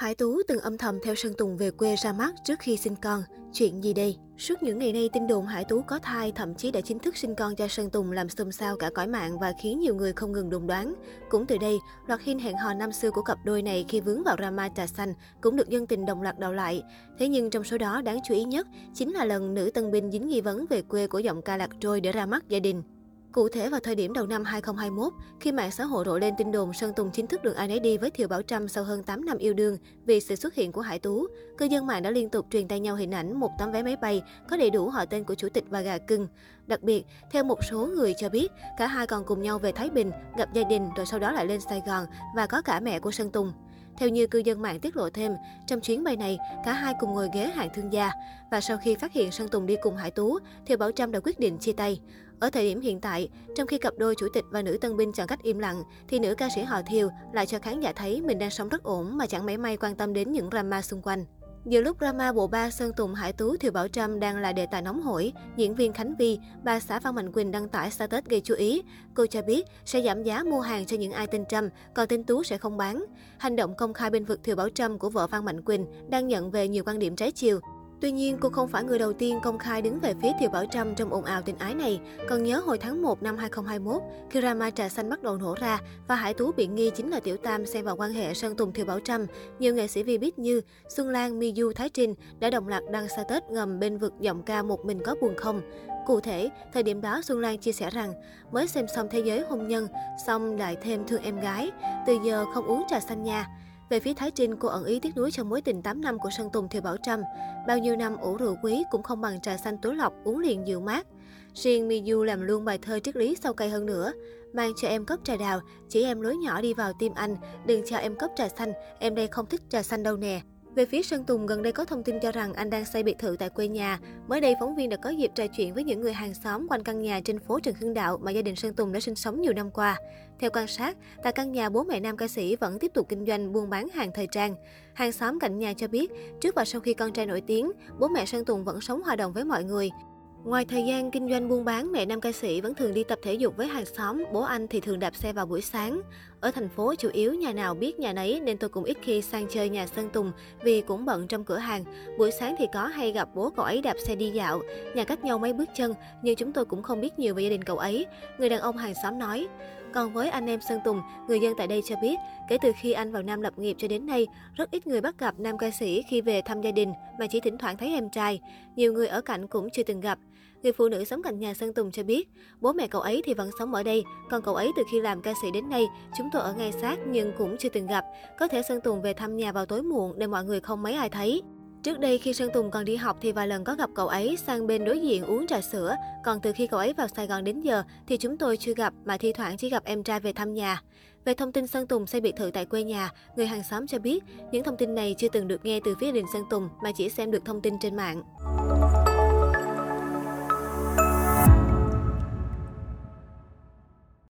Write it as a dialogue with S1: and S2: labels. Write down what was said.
S1: Hải Tú từng âm thầm theo Sơn Tùng về quê ra mắt trước khi sinh con. Chuyện gì đây? Suốt những ngày nay, tin đồn Hải Tú có thai thậm chí đã chính thức sinh con cho Sơn Tùng làm xôn xao cả cõi mạng và khiến nhiều người không ngừng đồn đoán. Cũng từ đây, loạt hình hẹn hò năm xưa của cặp đôi này khi vướng vào drama trà xanh cũng được dân tình đồng loạt đào lại. Thế nhưng trong số đó đáng chú ý nhất chính là lần nữ tân binh dính nghi vấn về quê của giọng ca lạc trôi để ra mắt gia đình. Cụ thể vào thời điểm đầu năm 2021, khi mạng xã hội rộ lên tin đồn Sơn Tùng chính thức được ai nấy đi với Thiều Bảo Trâm sau hơn 8 năm yêu đương vì sự xuất hiện của Hải Tú, cư dân mạng đã liên tục truyền tay nhau hình ảnh một tấm vé máy bay có đầy đủ họ tên của chủ tịch và gà cưng. Đặc biệt, theo một số người cho biết, cả hai còn cùng nhau về Thái Bình, gặp gia đình rồi sau đó lại lên Sài Gòn và có cả mẹ của Sơn Tùng. Theo như cư dân mạng tiết lộ thêm, trong chuyến bay này, cả hai cùng ngồi ghế hạng thương gia. Và sau khi phát hiện Sơn Tùng đi cùng Hải Tú, thì Bảo Trâm đã quyết định chia tay. Ở thời điểm hiện tại, trong khi cặp đôi chủ tịch và nữ tân binh chọn cách im lặng, thì nữ ca sĩ họ Thiều lại cho khán giả thấy mình đang sống rất ổn mà chẳng mấy may quan tâm đến những drama xung quanh. Giữa lúc drama bộ ba Sơn Tùng Hải Tú Thiều Bảo Trâm đang là đề tài nóng hổi, diễn viên Khánh Vi, bà xã Phan Mạnh Quỳnh đăng tải status gây chú ý. Cô cho biết sẽ giảm giá mua hàng cho những ai tin Trâm, còn tin Tú sẽ không bán. Hành động công khai bên vực Thiều Bảo Trâm của vợ Phan Mạnh Quỳnh đang nhận về nhiều quan điểm trái chiều. Tuy nhiên, cô không phải người đầu tiên công khai đứng về phía Thiều Bảo Trâm trong ồn ào tình ái này. Còn nhớ hồi tháng 1 năm 2021, khi drama trà xanh bắt đầu nổ ra và Hải Tú bị nghi chính là Tiểu Tam xen vào quan hệ Sơn Tùng Thiều Bảo Trâm, nhiều nghệ sĩ vi biết như Xuân Lan, Miu, Thái Trinh đã đồng loạt đăng status ngầm bên vực giọng ca một mình có buồn không. Cụ thể, thời điểm đó Xuân Lan chia sẻ rằng mới xem xong thế giới hôn nhân, xong lại thêm thương em gái, từ giờ không uống trà xanh nha. Về phía Thái Trinh, cô ẩn ý tiếc nuối trong mối tình 8 năm của Sơn Tùng Thiều Bảo Trâm. Bao nhiêu năm ủ rượu quý cũng không bằng trà xanh túi lọc, uống liền dịu mát. Riêng Miyu làm luôn bài thơ triết lý sâu cay hơn nữa. Mang cho em cốc trà đào, chỉ em lối nhỏ đi vào tim anh. Đừng cho em cốc trà xanh, em đây không thích trà xanh đâu nè. Về phía Sơn Tùng, gần đây có thông tin cho rằng anh đang xây biệt thự tại quê nhà. Mới đây, phóng viên đã có dịp trò chuyện với những người hàng xóm quanh căn nhà trên phố Trần Hưng Đạo mà gia đình Sơn Tùng đã sinh sống nhiều năm qua. Theo quan sát, tại căn nhà bố mẹ nam ca sĩ vẫn tiếp tục kinh doanh buôn bán hàng thời trang. Hàng xóm cạnh nhà cho biết, trước và sau khi con trai nổi tiếng, bố mẹ Sơn Tùng vẫn sống hòa đồng với mọi người. Ngoài thời gian kinh doanh buôn bán, mẹ nam ca sĩ vẫn thường đi tập thể dục với hàng xóm, bố anh thì thường đạp xe vào buổi sáng. Ở thành phố chủ yếu nhà nào biết nhà nấy nên tôi cũng ít khi sang chơi nhà Sơn Tùng vì cũng bận trong cửa hàng. Buổi sáng thì có hay gặp bố cậu ấy đạp xe đi dạo, nhà cách nhau mấy bước chân nhưng chúng tôi cũng không biết nhiều về gia đình cậu ấy. Người đàn ông hàng xóm nói. Còn với anh em Sơn Tùng, người dân tại đây cho biết, kể từ khi anh vào Nam lập nghiệp cho đến nay, rất ít người bắt gặp nam ca sĩ khi về thăm gia đình mà chỉ thỉnh thoảng thấy em trai. Nhiều người ở cạnh cũng chưa từng gặp. Người phụ nữ sống cạnh nhà Sơn Tùng cho biết, bố mẹ cậu ấy thì vẫn sống ở đây, còn cậu ấy từ khi làm ca sĩ đến nay, chúng tôi ở ngay sát nhưng cũng chưa từng gặp. Có thể Sơn Tùng về thăm nhà vào tối muộn để mọi người không mấy ai thấy. Trước đây khi Sơn Tùng còn đi học thì vài lần có gặp cậu ấy sang bên đối diện uống trà sữa, còn từ khi cậu ấy vào Sài Gòn đến giờ thì chúng tôi chưa gặp mà thi thoảng chỉ gặp em trai về thăm nhà. Về thông tin Sơn Tùng xây biệt thự tại quê nhà, người hàng xóm cho biết những thông tin này chưa từng được nghe từ phía đình Sơn Tùng mà chỉ xem được thông tin trên mạng.